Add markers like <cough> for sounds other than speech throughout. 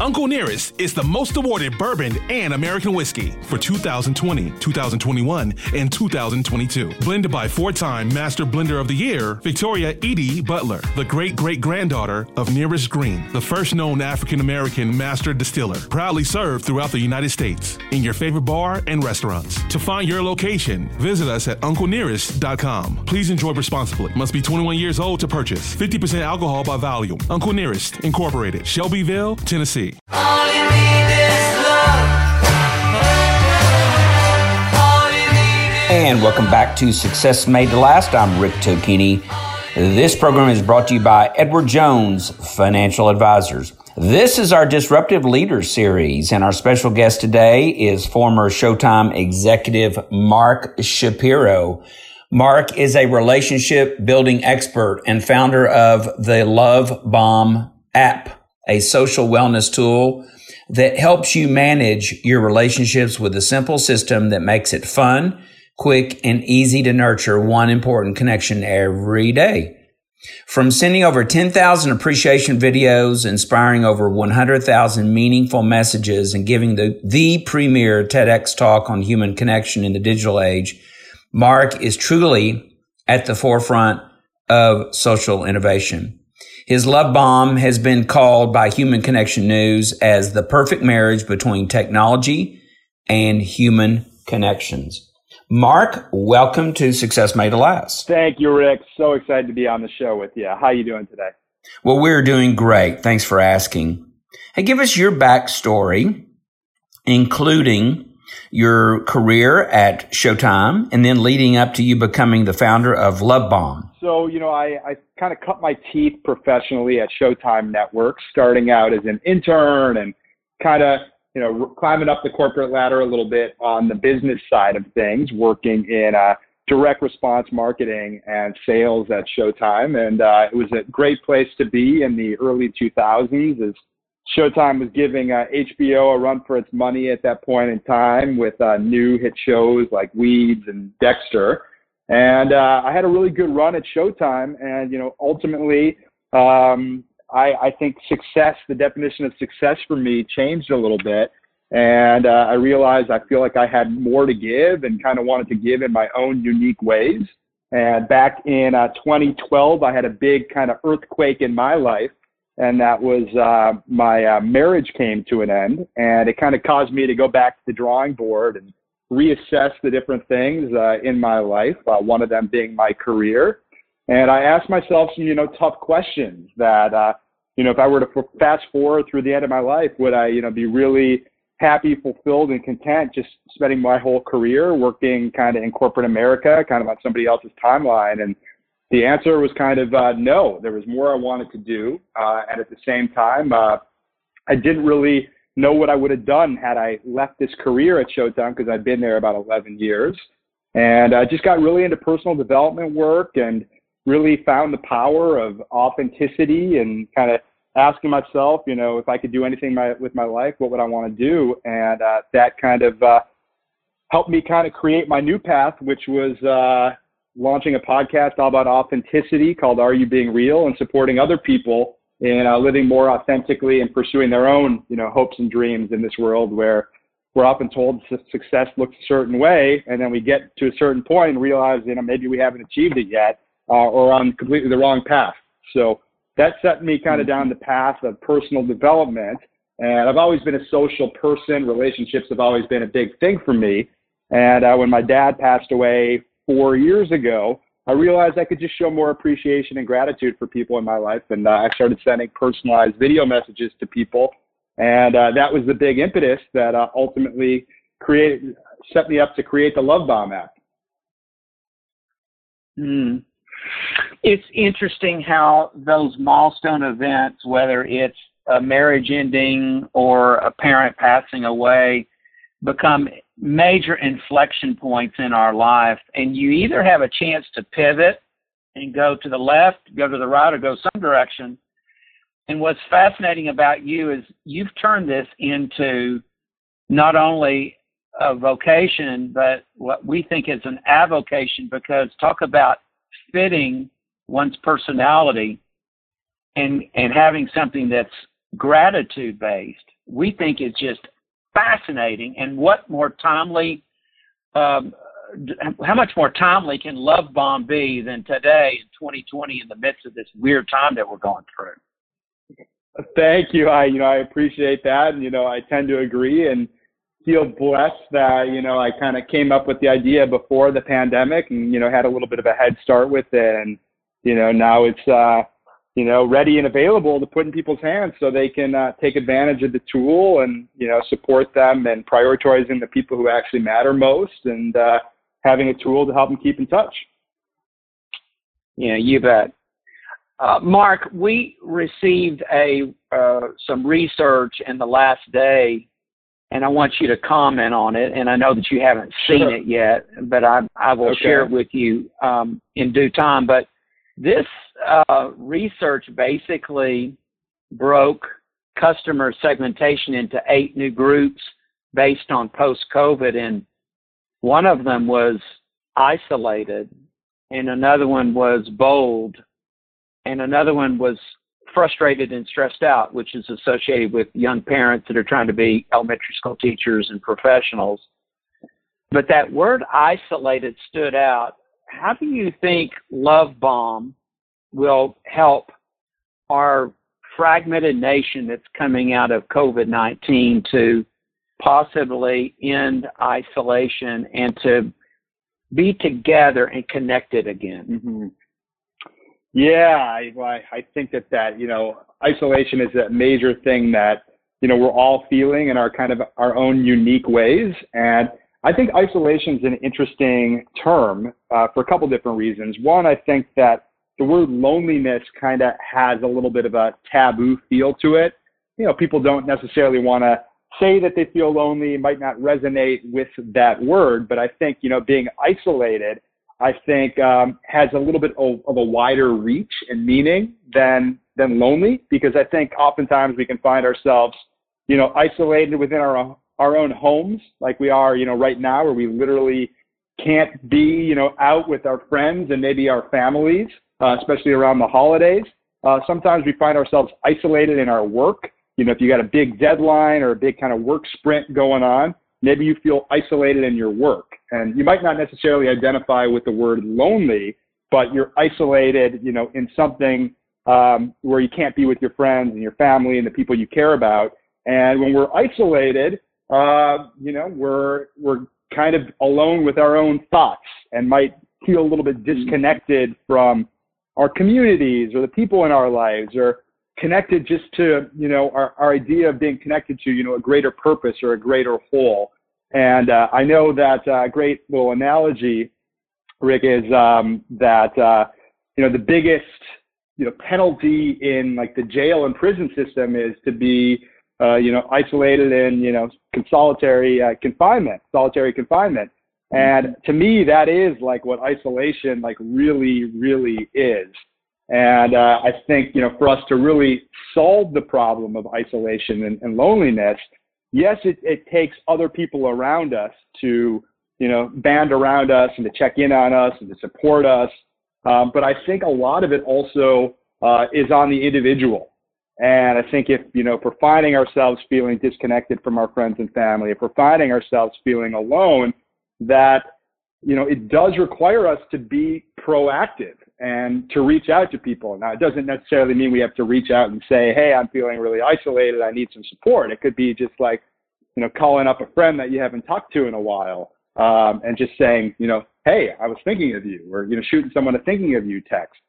Uncle Nearest is the most awarded bourbon and American whiskey for 2020, 2021, and 2022. Blended by four time Master Blender of the Year, Victoria Eady Butler, the great great granddaughter of Nearest Green, the first known African American master distiller. Proudly served throughout the United States in your favorite bar and restaurants. To find your location, visit us at UncleNearest.com. Please enjoy responsibly. Must be 21 years old to purchase. 50% alcohol by volume. Uncle Nearest, Incorporated, Shelbyville, Tennessee. And welcome back to Success Made to Last. I'm Rick Tocquigny. This program is brought to you by Edward Jones Financial Advisors. This is our Disruptive Leaders series, and our special guest today is former Showtime executive Mark Shapiro. Mark is a relationship building expert and founder of the Love Bomb app, a social wellness tool that helps you manage your relationships with a simple system that makes it fun, quick, and easy to nurture one important connection every day. From sending over 10,000 appreciation videos, inspiring over 100,000 meaningful messages, and giving the, the premier TEDx talk on human connection in the digital age, Mark is truly at the forefront of social innovation. His love bomb has been called by Human Connection News as the perfect marriage between technology and human connections. Mark, welcome to Success Made to Last. Thank you, Rick. So excited to be on the show with you. How are you doing today? Well, we're doing great. Thanks for asking. Hey, give us your backstory, including your career at Showtime and then leading up to you becoming the founder of Love Bomb. So, you know, I, I kind of cut my teeth professionally at Showtime Network, starting out as an intern and kind of, you know, climbing up the corporate ladder a little bit on the business side of things, working in uh, direct response marketing and sales at Showtime. And uh, it was a great place to be in the early 2000s as Showtime was giving uh, HBO a run for its money at that point in time with uh, new hit shows like Weeds and Dexter. And uh, I had a really good run at Showtime. And, you know, ultimately, um, I, I think success, the definition of success for me changed a little bit. And uh, I realized I feel like I had more to give and kind of wanted to give in my own unique ways. And back in uh, 2012, I had a big kind of earthquake in my life and that was uh, my uh, marriage came to an end, and it kind of caused me to go back to the drawing board and reassess the different things uh, in my life. Uh, one of them being my career, and I asked myself some you know tough questions that uh, you know if I were to fast forward through the end of my life, would I you know be really happy, fulfilled, and content just spending my whole career working kind of in corporate America, kind of on somebody else's timeline and the answer was kind of uh, no. There was more I wanted to do, uh, and at the same time, uh, I didn't really know what I would have done had I left this career at Showtime because I'd been there about 11 years, and I just got really into personal development work and really found the power of authenticity and kind of asking myself, you know, if I could do anything my, with my life, what would I want to do? And uh, that kind of uh, helped me kind of create my new path, which was uh, launching a podcast all about authenticity called Are You Being Real and supporting other people in uh, living more authentically and pursuing their own, you know, hopes and dreams in this world where we're often told success looks a certain way, and then we get to a certain point and realize, you know, maybe we haven't achieved it yet, uh, or on completely the wrong path. So that set me kind of down the path of personal development. And I've always been a social person. Relationships have always been a big thing for me. And uh, when my dad passed away four years ago, I realized I could just show more appreciation and gratitude for people in my life. And uh, I started sending personalized video messages to people. And uh, that was the big impetus that uh, ultimately created, set me up to create the Love Bomb app. Mm. It's interesting how those milestone events, whether it's a marriage ending or a parent passing away become major inflection points in our life. And you either have a chance to pivot and go to the left, go to the right, or go some direction. And what's fascinating about you is you've turned this into not only a vocation, but what we think is an avocation because talk about fitting one's personality and and having something that's gratitude based we think is just fascinating and what more timely um, how much more timely can love bomb be than today in 2020 in the midst of this weird time that we're going through? Thank you. I you know i appreciate that and you know i tend to agree and feel blessed that you know I kind of came up with the idea before the pandemic and you know had a little bit of a head start with it and you know now it's uh you know ready and available to put in people's hands so they can uh, take advantage of the tool and you know support them and prioritizing the people who actually matter most and uh, having a tool to help them keep in touch. Yeah, you bet. Uh, Mark, we received a uh, some research in the last day and I want you to comment on it. And I know that you haven't seen sure. it yet, but I I will okay. share it with you um, in due time. But this uh, research basically broke customer segmentation into eight new groups based on post COVID, and one of them was isolated, and another one was bold, and another one was frustrated and stressed out, which is associated with young parents that are trying to be elementary school teachers and professionals. But that word isolated stood out. How do you think Love Bomb will help our fragmented nation that's coming out of COVID 19 to possibly end isolation and to be together and connected again? Mm-hmm. Yeah, I, I think that that you know isolation is a major thing that you know we're all feeling in our kind of our own unique ways, and I think isolation is an interesting term uh, for a couple different reasons. One, I think that the word loneliness kind of has a little bit of a taboo feel to it. You know, people don't necessarily want to say that they feel lonely, might not resonate with that word, but I think you know being isolated I think um, has a little bit of, of, a wider reach and meaning than than lonely because I think oftentimes we can find ourselves, you know, isolated within our our own homes like we are, you know, right now where we literally can't be, you know, out with our friends and maybe our families, uh, especially around the holidays. Uh, sometimes we find ourselves isolated in our work. You know, if you got a big deadline or a big kind of work sprint going on, maybe you feel isolated in your work. And you might not necessarily identify with the word lonely, but you're isolated, you know, in something um, where you can't be with your friends and your family and the people you care about. And when we're isolated, uh, you know, we're we're kind of alone with our own thoughts and might feel a little bit disconnected from our communities or the people in our lives or connected just to you know our, our idea of being connected to you know a greater purpose or a greater whole. And uh, I know that uh, great little analogy, Rick, is um, that uh, you know the biggest you know penalty in like the jail and prison system is to be uh, you know isolated in you know solitary uh, confinement, solitary confinement. And to me, that is like what isolation like really, really is. And uh, I think you know for us to really solve the problem of isolation and, and loneliness, yes, it, it takes other people around us to, you know, band around us and to check in on us and to support us. Um, but I think a lot of it also uh, is on the individual. And I think if, you know, if we're finding ourselves feeling disconnected from our friends and family, if we're finding ourselves feeling alone, that, you know, it does require us to be proactive and to reach out to people. Now, it doesn't necessarily mean we have to reach out and say, hey, I'm feeling really isolated. I need some support. It could be just like, you know, calling up a friend that you haven't talked to in a while um, and just saying, you know, hey, I was thinking of you, or, you know, shooting someone a thinking of you text.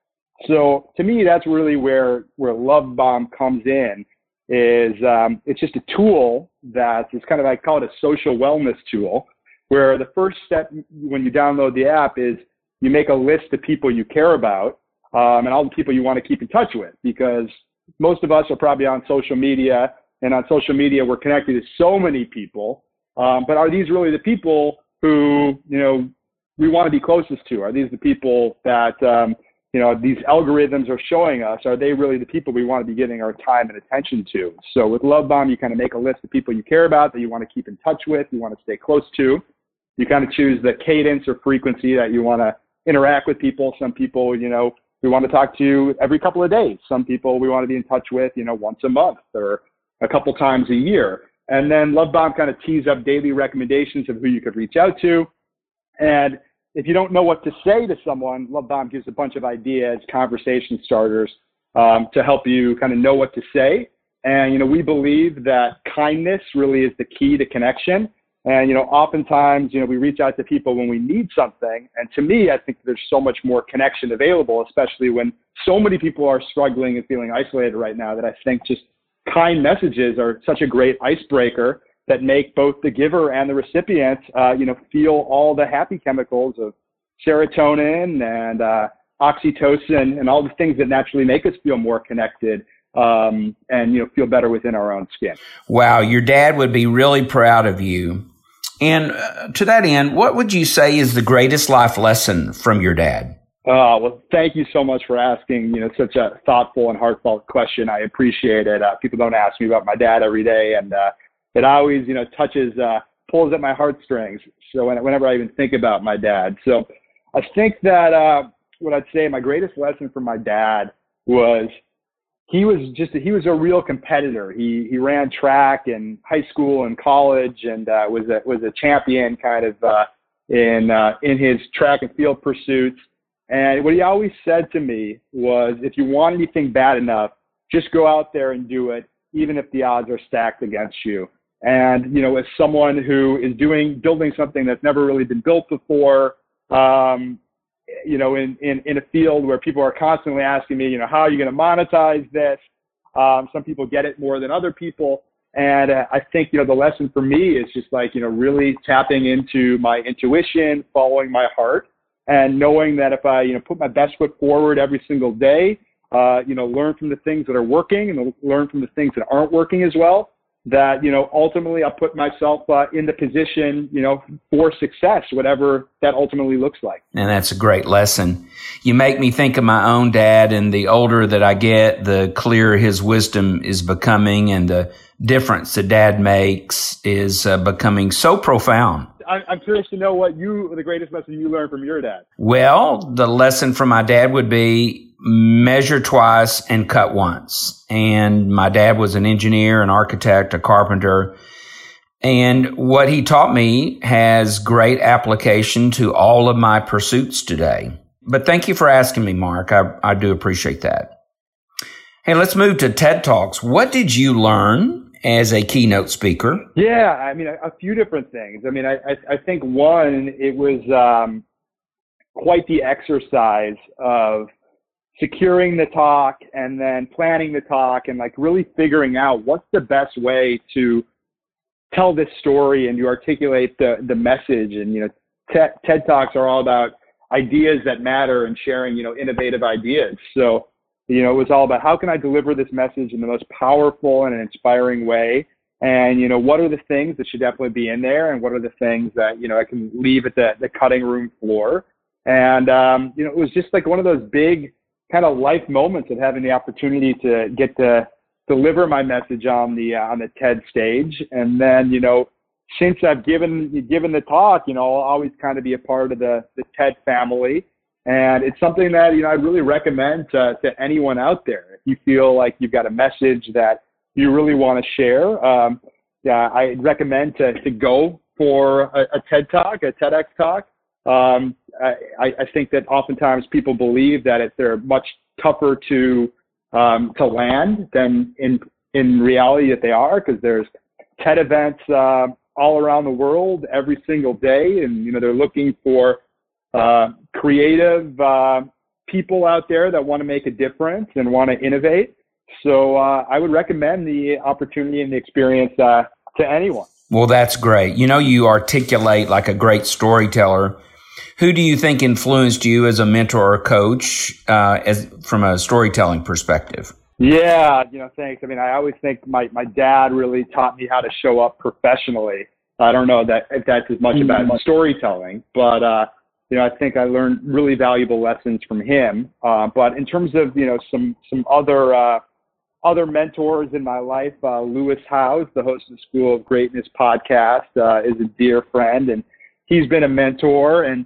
So to me, that's really where, where Love Bomb comes in is um, it's just a tool that is kind of, I call it a social wellness tool, where the first step when you download the app is – you make a list of people you care about um, and all the people you want to keep in touch with because most of us are probably on social media, and on social media, we're connected to so many people. Um, but are these really the people who, you know, we want to be closest to? Are these the people that, um, you know, these algorithms are showing us? Are they really the people we want to be giving our time and attention to? So with Love Bomb, you kind of make a list of people you care about that you want to keep in touch with, you want to stay close to. You kind of choose the cadence or frequency that you want to interact with people. Some people, you know, we want to talk to every couple of days. Some people we want to be in touch with, you know, once a month or a couple times a year. And then Love Bomb kind of tees up daily recommendations of who you could reach out to. And if you don't know what to say to someone, Love Bomb gives a bunch of ideas, conversation starters um, to help you kind of know what to say. And, you know, we believe that kindness really is the key to connection. And, you know, oftentimes, you know, we reach out to people when we need something. And to me, I think there's so much more connection available, especially when so many people are struggling and feeling isolated right now that I think just kind messages are such a great icebreaker that make both the giver and the recipient, uh, you know, feel all the happy chemicals of serotonin and uh, oxytocin and all the things that naturally make us feel more connected um, and you know feel better within our own skin. Wow, your dad would be really proud of you. And uh, to that end, what would you say is the greatest life lesson from your dad? Uh, well, thank you so much for asking, you know, such a thoughtful and heartfelt question. I appreciate it. Uh, people don't ask me about my dad every day, and uh, it always, you know, touches, uh, pulls at my heartstrings. So whenever I even think about my dad, so I think that uh, what I'd say my greatest lesson from my dad was he was just he was a real competitor. He he ran track in high school and college, and uh, was a was a champion kind of uh, in uh, in his track and field pursuits. And what he always said to me was, if you want anything bad enough, just go out there and do it, even if the odds are stacked against you. And you know, as someone who is doing building something that's never really been built before, um, you know, in, in, in a field where people are constantly asking me, you know, how are you going to monetize this? Um, some people get it more than other people. And uh, I think, you know, the lesson for me is just like, you know, really tapping into my intuition, following my heart, and knowing that if I, you know, put my best foot forward every single day, uh, you know, learn from the things that are working and learn from the things that aren't working as well, that you know ultimately I'll put myself uh, in the position you know for success, whatever that ultimately looks like. And that's a great lesson. You make me think of my own dad, and the older that I get, the clearer his wisdom is becoming, and the difference that dad makes is uh, becoming so profound. I'm curious to know what you, the greatest lesson you learned from your dad. Well, the lesson from my dad would be measure twice and cut once. And my dad was an engineer, an architect, a carpenter. And what he taught me has great application to all of my pursuits today. But thank you for asking me, Mark. I, I do appreciate that. Hey, let's move to TED Talks. What did you learn as a keynote speaker? Yeah, I mean, a, a few different things. I mean, I, I, I think one, it was um, quite the exercise of securing the talk and then planning the talk and like really figuring out what's the best way to tell this story and you articulate the the message. And you know TED, TED talks are all about ideas that matter and sharing you know innovative ideas. So you know it was all about how can i deliver this message in the most powerful and inspiring way? And you know what are the things that should definitely be in there and what are the things that you know i can leave at the, the cutting room floor? And um, you know it was just like one of those big kind of life moments of having the opportunity to get to deliver my message on the uh, on the TED stage, and then you know since I've given given the talk, you know I'll always kind of be a part of the the TED family, and it's something that you know I'd really recommend to to anyone out there. If you feel like you've got a message that you really want to share, um, yeah, I recommend to to go for a, a TED talk, a TEDx talk. Um, I, I think that oftentimes people believe that it, they're much tougher to um, to land than in in reality that they are because there's TED events uh, all around the world every single day, and you know they're looking for uh, creative uh, people out there that want to make a difference and want to innovate. So uh, I would recommend the opportunity and the experience uh, to anyone. Well, that's great. You know, you articulate like a great storyteller who do you think influenced you as a mentor or coach uh, as from a storytelling perspective? Yeah, you know, thanks. I mean, I always think my my dad really taught me how to show up professionally. I don't know that if that's as much about mm-hmm. storytelling, but uh, you know, I think I learned really valuable lessons from him. Uh, but in terms of you know some some other uh, other mentors in my life, uh, Lewis Howes, the host of the School of Greatness podcast, uh, is a dear friend, and he's been a mentor, and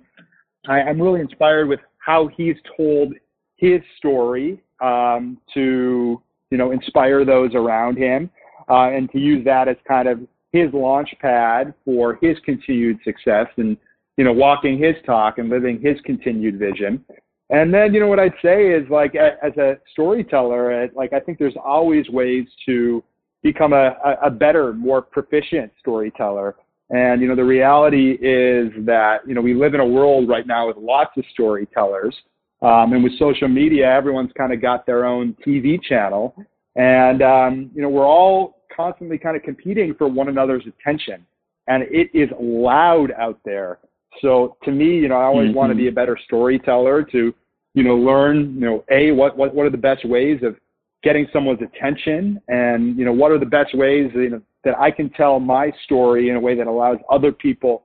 I, I'm really inspired with how he's told his story um, to you know inspire those around him, uh, and to use that as kind of his launch pad for his continued success and you know walking his talk and living his continued vision. And then you know what I'd say is like as a storyteller, like I think there's always ways to become a, a better, more proficient storyteller. And you know the reality is that you know we live in a world right now with lots of storytellers um, and with social media, everyone's kind of got their own TV channel. And, um, you know, we're all constantly kind of competing for one another's attention. And it is loud out there. So to me, you know, I always mm-hmm. want to be a better storyteller to, you know, learn, you know, A, what, what, what are the best ways of getting someone's attention? And, you know, what are the best ways you know, that I can tell my story in a way that allows other people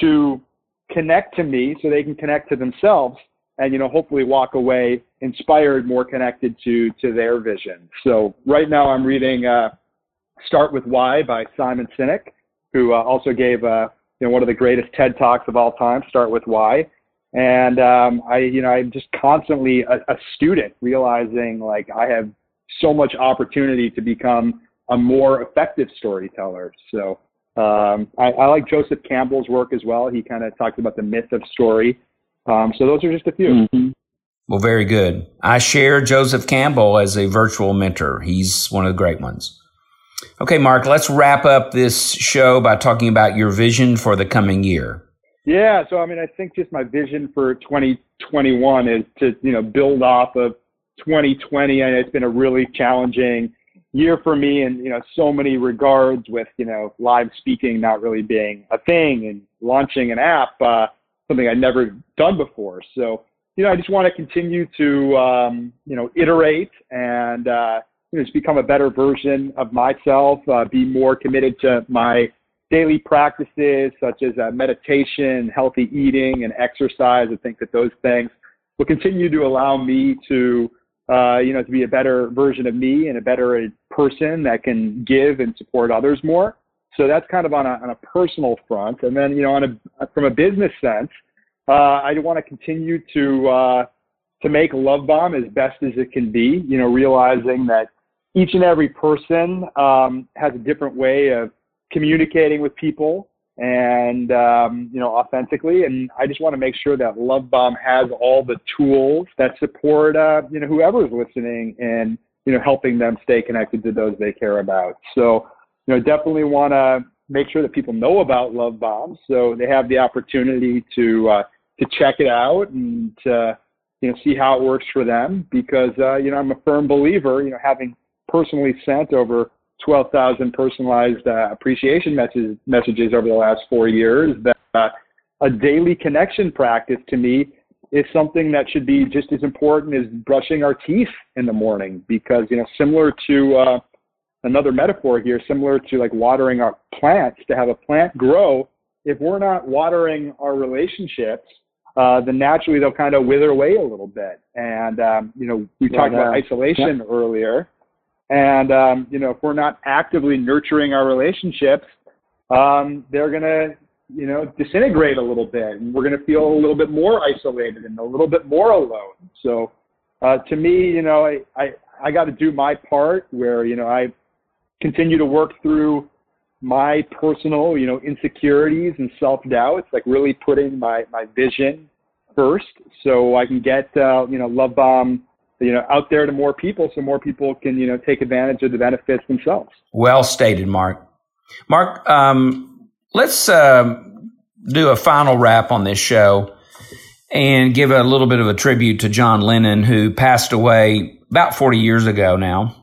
to connect to me so they can connect to themselves and you know hopefully walk away inspired, more connected to to their vision. So right now I'm reading uh, Start with Why by Simon Sinek, who uh, also gave uh, you know one of the greatest TED talks of all time, Start with Why. And um, I you know I'm just constantly a, a student, realizing like I have so much opportunity to become a more effective storyteller. So um, I, I, like Joseph Campbell's work as well. He kind of talks about the myth of story. Um, so those are just a few. Mm-hmm. Well, very good. I share Joseph Campbell as a virtual mentor. He's one of the great ones. Okay, Mark, let's wrap up this show by talking about your vision for the coming year. Yeah, so I mean, I think just my vision for 2021 is to, you know, build off of 2020 and it's been a really challenging year for me in, you know, so many regards with, you know, live speaking not really being a thing and launching an app. Uh, something I'd never done before. So, you know, I just want to continue to, um, you know, iterate and, uh, you know, just become a better version of myself, uh, be more committed to my daily practices such as uh, meditation, healthy eating, and exercise. I think that those things will continue to allow me to, uh, you know, to be a better version of me and a better person that can give and support others more. So that's kind of on a, on a personal front. And then, you know, on a, from a business sense, uh, I want to continue to, uh, to make Love Bomb as best as it can be, you know, realizing that each and every person um, has a different way of communicating with people and um, you know authentically and i just want to make sure that love bomb has all the tools that support uh, you know whoever's listening and you know helping them stay connected to those they care about. So you know, definitely want to make sure that people know about Love Bombs so they have the opportunity to uh, to check it out and to, you know see how it works for them because uh, you know I'm a firm believer you know having personally sent over 12,000 personalized uh, appreciation messages messages over the last four years that uh, a daily connection practice to me is something that should be just as important as brushing our teeth in the morning because you know similar to uh, another metaphor here, similar to like watering our plants to have a plant grow. If we're not watering our relationships, uh, then naturally they'll kind of wither away a little bit. And um, you know, we talked about isolation yeah. earlier, and um, you know, if we're not actively nurturing our relationships, um, they're gonna you know disintegrate a little bit, and we're gonna feel a little bit more isolated and a little bit more alone. So. Uh, to me, you know, I, I, I got to do my part where, you know, I continue to work through my personal, you know, insecurities and self-doubts, like really putting my, my vision first so I can get, uh, you know, Love Bomb, you know, out there to more people so more people can, you know, take advantage of the benefits themselves. Well stated, Mark. Mark, um, let's uh, do a final wrap on this show and give a little bit of a tribute to John Lennon, who passed away about 40 years ago now.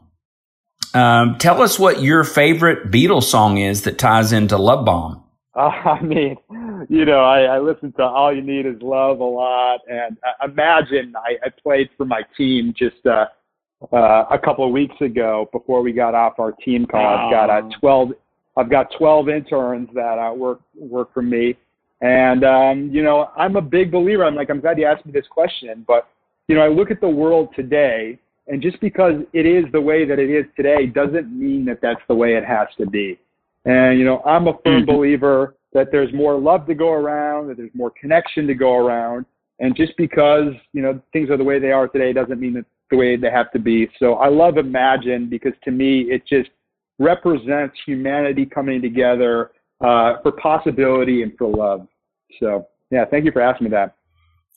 Um, tell us what your favorite Beatles song is that ties into Love Bomb. Uh, <laughs> I mean, you know, I, I listen to All You Need Is Love a lot, and uh, imagine I, I played for my team just uh, uh, a couple of weeks ago before we got off our team call. I've got uh, 12. I've got 12 interns that uh, work work for me, and um, you know I'm a big believer. I'm like I'm glad you asked me this question, but you know I look at the world today, and just because it is the way that it is today doesn't mean that that's the way it has to be. And you know I'm a firm mm-hmm. believer that there's more love to go around, that there's more connection to go around, and just because you know things are the way they are today doesn't mean that the way they have to be. So I love Imagine because to me it just represents humanity coming together uh, for possibility and for love. So yeah, thank you for asking me that.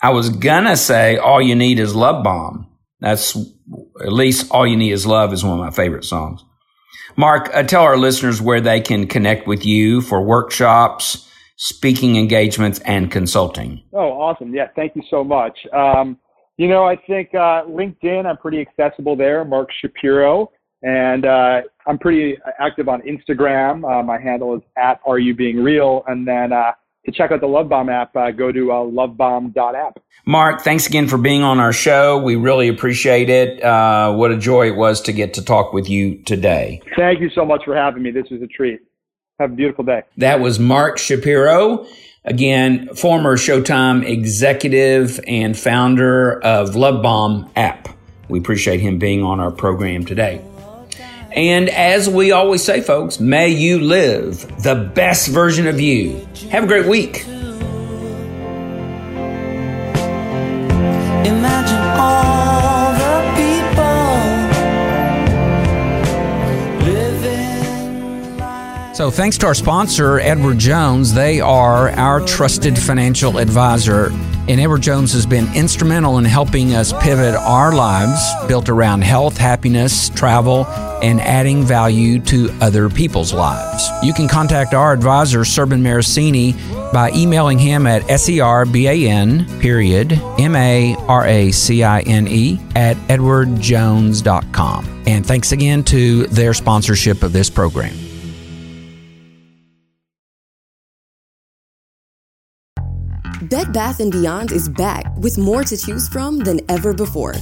I was gonna say all you need is love bomb. That's at least all you need is love is one of my favorite songs. Mark, uh, tell our listeners where they can connect with you for workshops, speaking engagements, and consulting. Oh, awesome! Yeah, thank you so much. Um, you know, I think uh, LinkedIn, I'm pretty accessible there, Mark Shapiro. And uh, I'm pretty active on Instagram. Uh, my handle is at Are You Being Real. And then uh, to check out the Love Bomb app, uh, go to uh, lovebomb.app. Mark, thanks again for being on our show. We really appreciate it. Uh, what a joy it was to get to talk with you today. Thank you so much for having me. This was a treat. Have a beautiful day. That was Mark Shapiro. Again, former Showtime executive and founder of Love Bomb app. We appreciate him being on our program today. And as we always say, folks, may you live the best version of you. Have a great week. So, thanks to our sponsor, Edward Jones. They are our trusted financial advisor. And Edward Jones has been instrumental in helping us pivot our lives built around health, happiness, travel, and adding value to other people's lives. You can contact our advisor, Serban Maracine, by emailing him at serban period m-a-r-a-c-i-n-e at edwardjones.com. And thanks again to their sponsorship of this program. Bed Bath & Beyond is back with more to choose from than ever before.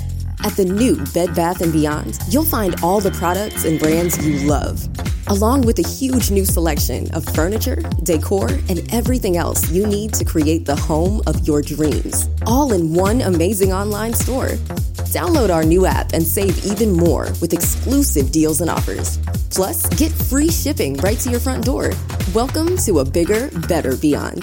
At the new Bed Bath & Beyond, you'll find all the products and brands you love, along with a huge new selection of furniture, decor, and everything else you need to create the home of your dreams, all in one amazing online store. Download our new app and save even more with exclusive deals and offers. Plus, get free shipping right to your front door. Welcome to a bigger, better beyond.